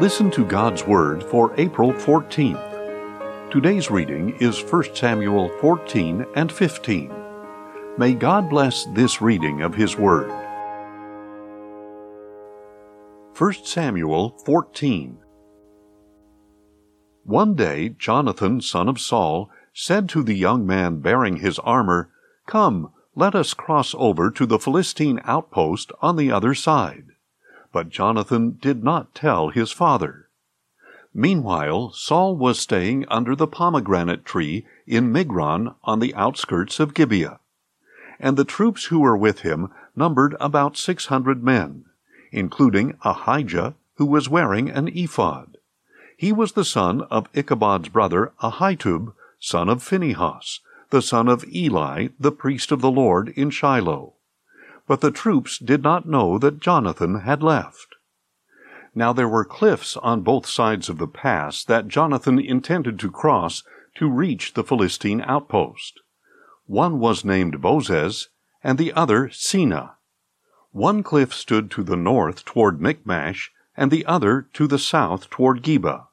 Listen to God's Word for April 14th. Today's reading is 1 Samuel 14 and 15. May God bless this reading of His Word. 1 Samuel 14 One day Jonathan, son of Saul, said to the young man bearing his armor, Come, let us cross over to the Philistine outpost on the other side. But Jonathan did not tell his father. Meanwhile, Saul was staying under the pomegranate tree in Migron on the outskirts of Gibeah. And the troops who were with him numbered about six hundred men, including Ahijah, who was wearing an ephod. He was the son of Ichabod's brother Ahitub, son of Phinehas, the son of Eli, the priest of the Lord in Shiloh. But the troops did not know that Jonathan had left. Now there were cliffs on both sides of the pass that Jonathan intended to cross to reach the Philistine outpost. One was named Bozez, and the other Seneh. One cliff stood to the north toward Michmash, and the other to the south toward Geba.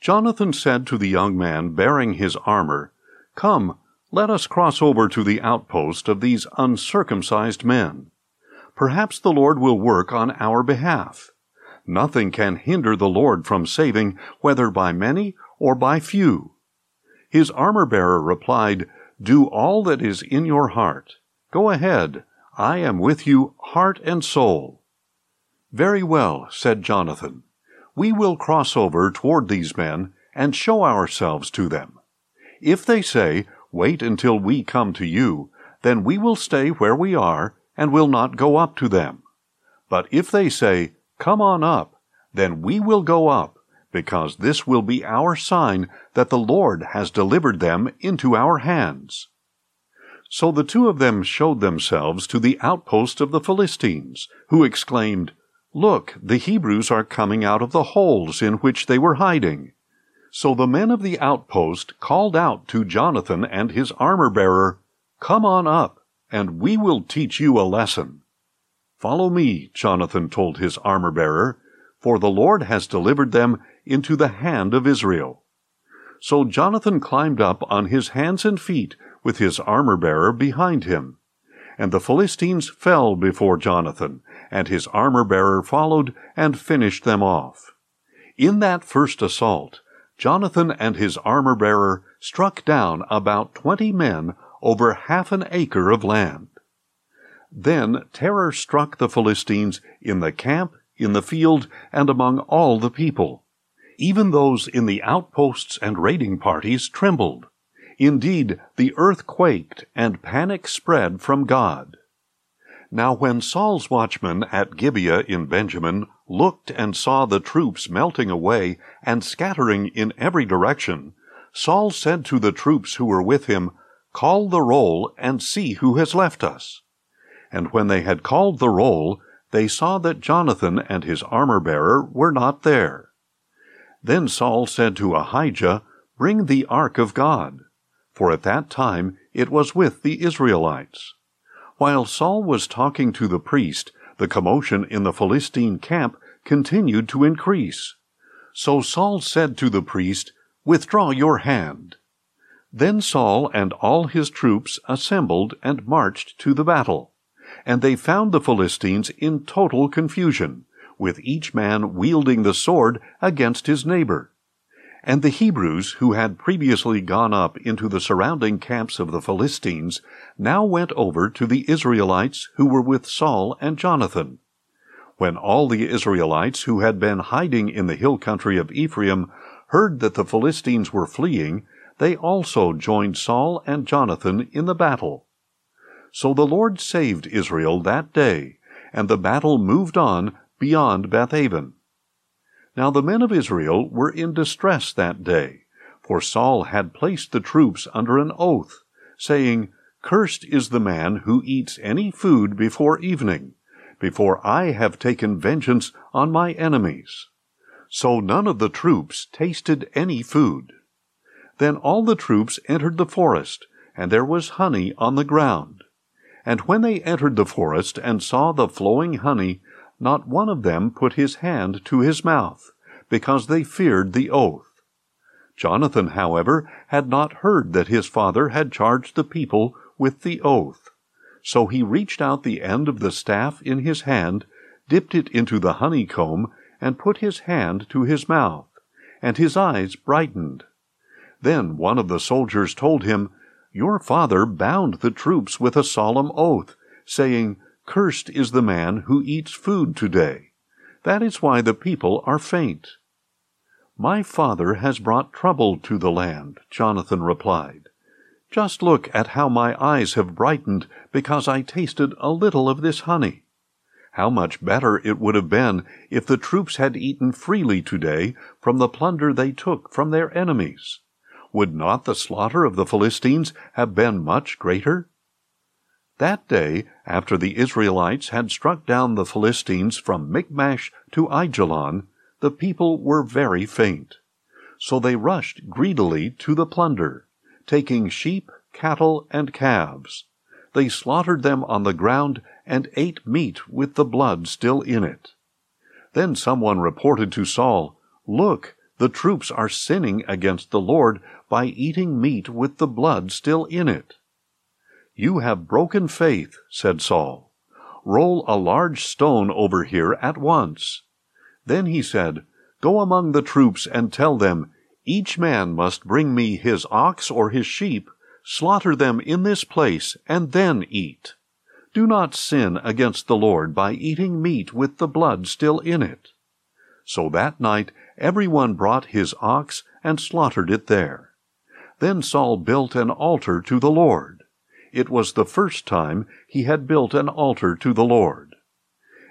Jonathan said to the young man bearing his armor, Come, let us cross over to the outpost of these uncircumcised men. Perhaps the Lord will work on our behalf. Nothing can hinder the Lord from saving, whether by many or by few. His armor bearer replied, Do all that is in your heart. Go ahead. I am with you, heart and soul. Very well, said Jonathan we will cross over toward these men and show ourselves to them. If they say, Wait until we come to you, then we will stay where we are and will not go up to them. But if they say, Come on up, then we will go up, because this will be our sign that the Lord has delivered them into our hands. So the two of them showed themselves to the outpost of the Philistines, who exclaimed, Look, the Hebrews are coming out of the holes in which they were hiding. So the men of the outpost called out to Jonathan and his armor bearer, Come on up, and we will teach you a lesson. Follow me, Jonathan told his armor bearer, for the Lord has delivered them into the hand of Israel. So Jonathan climbed up on his hands and feet with his armor bearer behind him. And the Philistines fell before Jonathan, and his armor bearer followed and finished them off. In that first assault, Jonathan and his armor bearer struck down about twenty men over half an acre of land. Then terror struck the Philistines in the camp, in the field, and among all the people. Even those in the outposts and raiding parties trembled. Indeed, the earth quaked, and panic spread from God. Now when Saul's watchmen at Gibeah in Benjamin looked and saw the troops melting away and scattering in every direction, Saul said to the troops who were with him, Call the roll and see who has left us. And when they had called the roll, they saw that Jonathan and his armor bearer were not there. Then Saul said to Ahijah, Bring the ark of God. For at that time it was with the Israelites. While Saul was talking to the priest, the commotion in the Philistine camp continued to increase. So Saul said to the priest, Withdraw your hand. Then Saul and all his troops assembled and marched to the battle. And they found the Philistines in total confusion, with each man wielding the sword against his neighbor. And the Hebrews, who had previously gone up into the surrounding camps of the Philistines, now went over to the Israelites who were with Saul and Jonathan. When all the Israelites who had been hiding in the hill country of Ephraim heard that the Philistines were fleeing, they also joined Saul and Jonathan in the battle. So the Lord saved Israel that day, and the battle moved on beyond Bethaven. Now the men of Israel were in distress that day, for Saul had placed the troops under an oath, saying, Cursed is the man who eats any food before evening, before I have taken vengeance on my enemies. So none of the troops tasted any food. Then all the troops entered the forest, and there was honey on the ground. And when they entered the forest and saw the flowing honey, not one of them put his hand to his mouth, because they feared the oath. Jonathan, however, had not heard that his father had charged the people with the oath. So he reached out the end of the staff in his hand, dipped it into the honeycomb, and put his hand to his mouth, and his eyes brightened. Then one of the soldiers told him, Your father bound the troops with a solemn oath, saying, Cursed is the man who eats food today. That is why the people are faint. My father has brought trouble to the land, Jonathan replied. Just look at how my eyes have brightened because I tasted a little of this honey. How much better it would have been if the troops had eaten freely today from the plunder they took from their enemies. Would not the slaughter of the Philistines have been much greater? That day, after the Israelites had struck down the Philistines from Michmash to Aijalon, the people were very faint. So they rushed greedily to the plunder, taking sheep, cattle, and calves. They slaughtered them on the ground and ate meat with the blood still in it. Then someone reported to Saul, Look, the troops are sinning against the Lord by eating meat with the blood still in it. You have broken faith, said Saul. Roll a large stone over here at once. Then he said, Go among the troops and tell them, Each man must bring me his ox or his sheep, slaughter them in this place, and then eat. Do not sin against the Lord by eating meat with the blood still in it. So that night everyone brought his ox and slaughtered it there. Then Saul built an altar to the Lord. It was the first time he had built an altar to the Lord.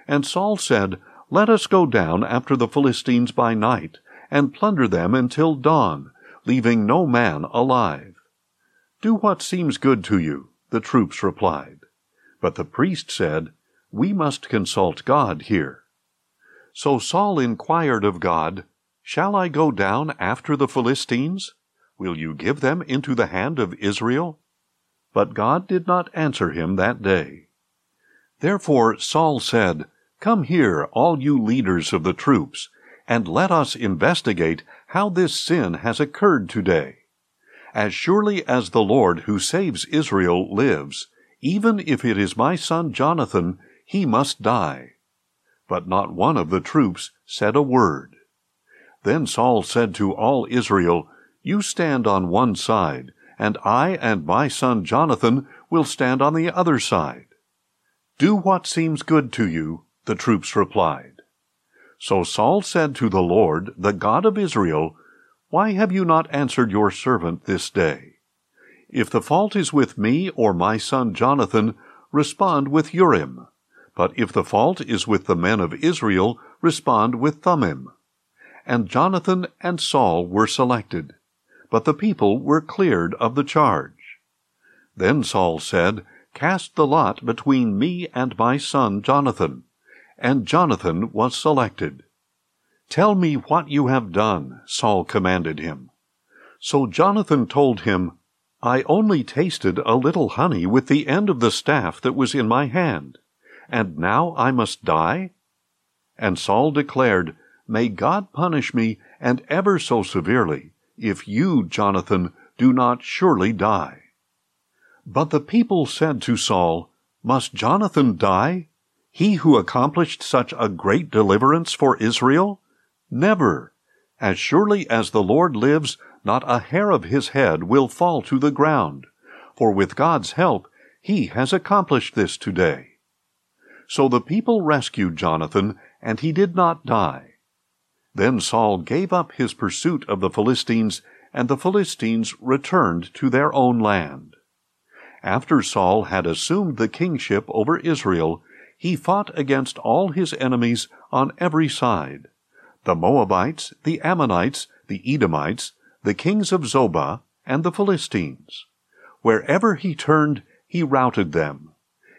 And Saul said, Let us go down after the Philistines by night, and plunder them until dawn, leaving no man alive. Do what seems good to you, the troops replied. But the priest said, We must consult God here. So Saul inquired of God, Shall I go down after the Philistines? Will you give them into the hand of Israel? But God did not answer him that day. Therefore Saul said, Come here, all you leaders of the troops, and let us investigate how this sin has occurred today. As surely as the Lord who saves Israel lives, even if it is my son Jonathan, he must die. But not one of the troops said a word. Then Saul said to all Israel, you stand on one side, and I and my son Jonathan will stand on the other side. Do what seems good to you, the troops replied. So Saul said to the Lord, the God of Israel, Why have you not answered your servant this day? If the fault is with me or my son Jonathan, respond with Urim. But if the fault is with the men of Israel, respond with Thummim. And Jonathan and Saul were selected but the people were cleared of the charge. Then Saul said, Cast the lot between me and my son Jonathan. And Jonathan was selected. Tell me what you have done, Saul commanded him. So Jonathan told him, I only tasted a little honey with the end of the staff that was in my hand, and now I must die? And Saul declared, May God punish me, and ever so severely, if you, Jonathan, do not surely die. But the people said to Saul, Must Jonathan die? He who accomplished such a great deliverance for Israel? Never! As surely as the Lord lives, not a hair of his head will fall to the ground, for with God's help he has accomplished this today. So the people rescued Jonathan, and he did not die. Then Saul gave up his pursuit of the Philistines, and the Philistines returned to their own land. After Saul had assumed the kingship over Israel, he fought against all his enemies on every side the Moabites, the Ammonites, the Edomites, the kings of Zobah, and the Philistines. Wherever he turned, he routed them.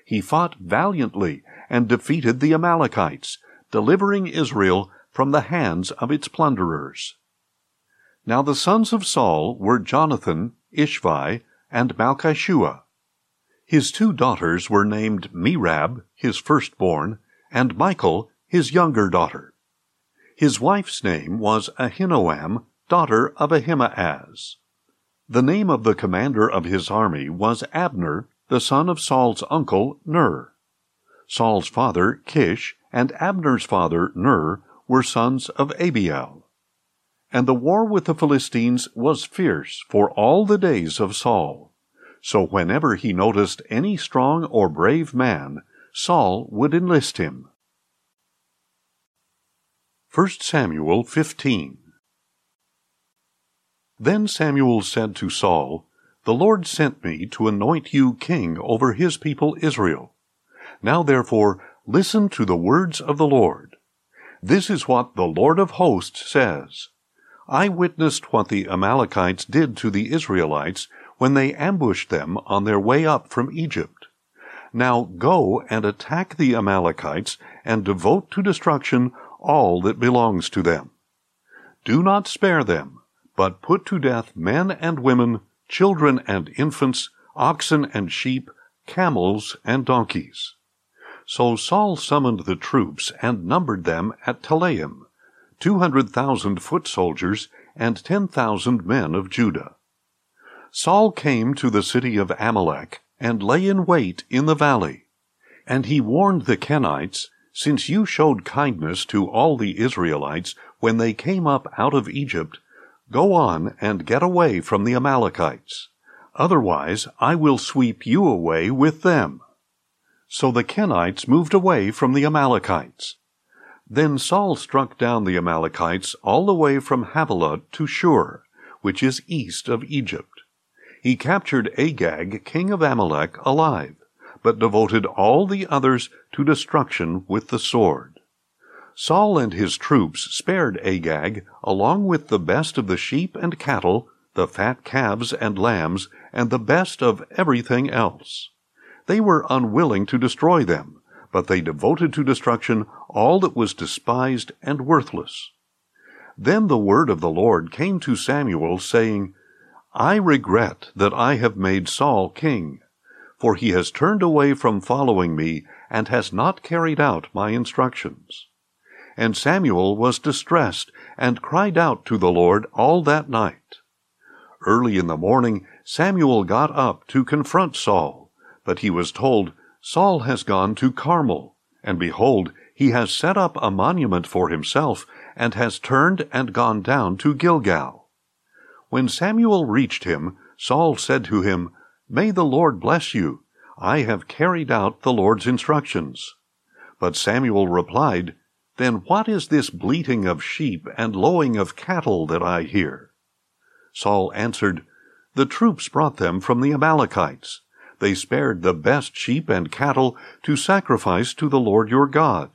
He fought valiantly and defeated the Amalekites, delivering Israel from the hands of its plunderers. Now the sons of Saul were Jonathan, Ishvi, and Malchishua. His two daughters were named Merab, his firstborn, and Michal, his younger daughter. His wife's name was Ahinoam, daughter of Ahimaaz. The name of the commander of his army was Abner, the son of Saul's uncle Ner. Saul's father, Kish, and Abner's father, Ner, were sons of Abiel. And the war with the Philistines was fierce for all the days of Saul. So whenever he noticed any strong or brave man, Saul would enlist him. 1 Samuel 15 Then Samuel said to Saul, The Lord sent me to anoint you king over his people Israel. Now therefore listen to the words of the Lord. This is what the Lord of hosts says. I witnessed what the Amalekites did to the Israelites when they ambushed them on their way up from Egypt. Now go and attack the Amalekites and devote to destruction all that belongs to them. Do not spare them, but put to death men and women, children and infants, oxen and sheep, camels and donkeys. So Saul summoned the troops and numbered them at Telaim, two hundred thousand foot soldiers and ten thousand men of Judah. Saul came to the city of Amalek and lay in wait in the valley. And he warned the Kenites since you showed kindness to all the Israelites when they came up out of Egypt, go on and get away from the Amalekites. Otherwise I will sweep you away with them. So the Kenites moved away from the Amalekites. Then Saul struck down the Amalekites all the way from Havilah to Shur, which is east of Egypt. He captured Agag, king of Amalek, alive but devoted all the others to destruction with the sword. Saul and his troops spared Agag, along with the best of the sheep and cattle, the fat calves and lambs, and the best of everything else. They were unwilling to destroy them, but they devoted to destruction all that was despised and worthless. Then the word of the Lord came to Samuel, saying, I regret that I have made Saul king for he has turned away from following me, and has not carried out my instructions. And Samuel was distressed, and cried out to the Lord all that night. Early in the morning Samuel got up to confront Saul, but he was told, Saul has gone to Carmel, and behold, he has set up a monument for himself, and has turned and gone down to Gilgal. When Samuel reached him, Saul said to him, May the Lord bless you. I have carried out the Lord's instructions. But Samuel replied, Then what is this bleating of sheep and lowing of cattle that I hear? Saul answered, The troops brought them from the Amalekites. They spared the best sheep and cattle to sacrifice to the Lord your God,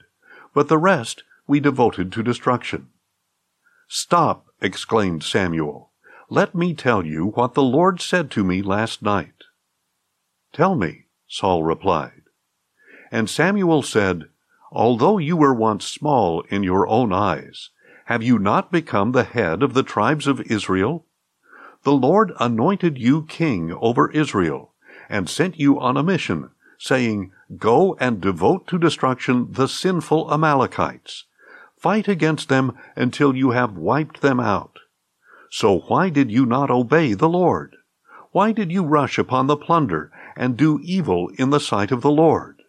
but the rest we devoted to destruction. Stop, exclaimed Samuel. Let me tell you what the Lord said to me last night. Tell me, Saul replied. And Samuel said, Although you were once small in your own eyes, have you not become the head of the tribes of Israel? The Lord anointed you king over Israel, and sent you on a mission, saying, Go and devote to destruction the sinful Amalekites. Fight against them until you have wiped them out. So why did you not obey the Lord? Why did you rush upon the plunder and do evil in the sight of the Lord?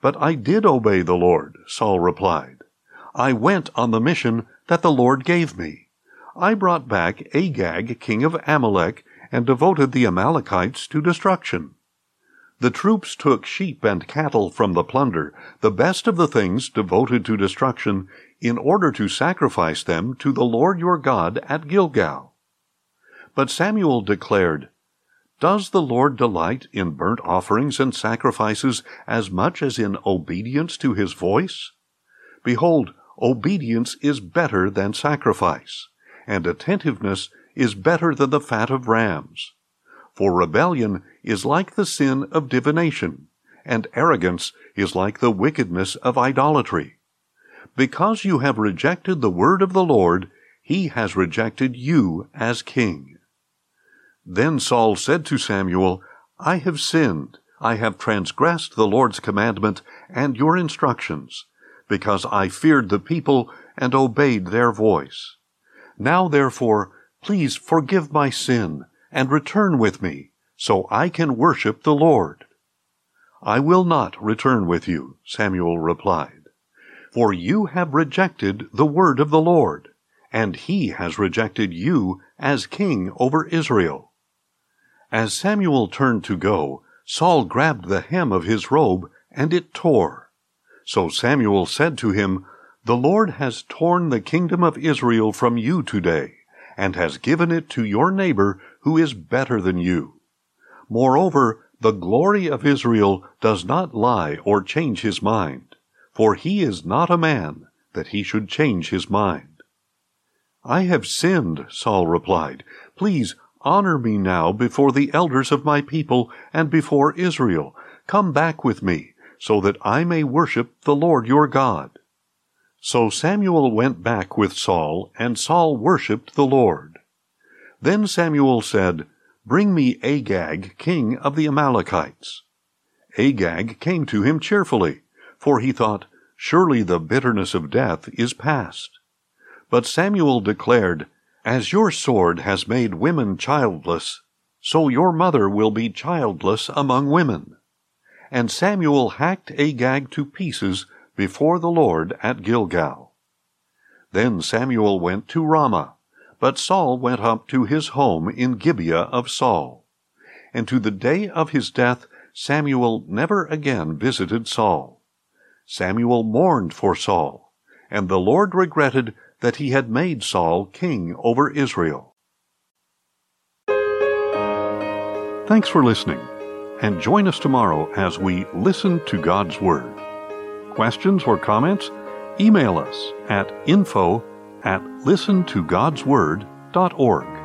But I did obey the Lord, Saul replied. I went on the mission that the Lord gave me. I brought back Agag, king of Amalek, and devoted the Amalekites to destruction. The troops took sheep and cattle from the plunder, the best of the things devoted to destruction, in order to sacrifice them to the Lord your God at Gilgal. But Samuel declared, Does the Lord delight in burnt offerings and sacrifices as much as in obedience to his voice? Behold, obedience is better than sacrifice, and attentiveness is better than the fat of rams. For rebellion is like the sin of divination, and arrogance is like the wickedness of idolatry. Because you have rejected the word of the Lord, he has rejected you as king. Then Saul said to Samuel, I have sinned. I have transgressed the Lord's commandment and your instructions. because I feared the people and obeyed their voice. Now therefore, please forgive my sin and return with me, so I can worship the Lord. I will not return with you, Samuel replied, for you have rejected the word of the Lord, and he has rejected you as king over Israel. As Samuel turned to go, Saul grabbed the hem of his robe, and it tore. So Samuel said to him, The Lord has torn the kingdom of Israel from you today, and has given it to your neighbor who is better than you. Moreover, the glory of Israel does not lie or change his mind, for he is not a man that he should change his mind. I have sinned, Saul replied. Please honor me now before the elders of my people and before Israel. Come back with me, so that I may worship the Lord your God. So Samuel went back with Saul, and Saul worshipped the Lord. Then Samuel said, Bring me Agag, king of the Amalekites. Agag came to him cheerfully, for he thought, Surely the bitterness of death is past. But Samuel declared, As your sword has made women childless, so your mother will be childless among women. And Samuel hacked Agag to pieces before the Lord at Gilgal. Then Samuel went to Ramah but Saul went up to his home in Gibeah of Saul. And to the day of his death, Samuel never again visited Saul. Samuel mourned for Saul, and the Lord regretted that he had made Saul king over Israel. Thanks for listening, and join us tomorrow as we listen to God's Word. Questions or comments? Email us at info at listentogodsword.org.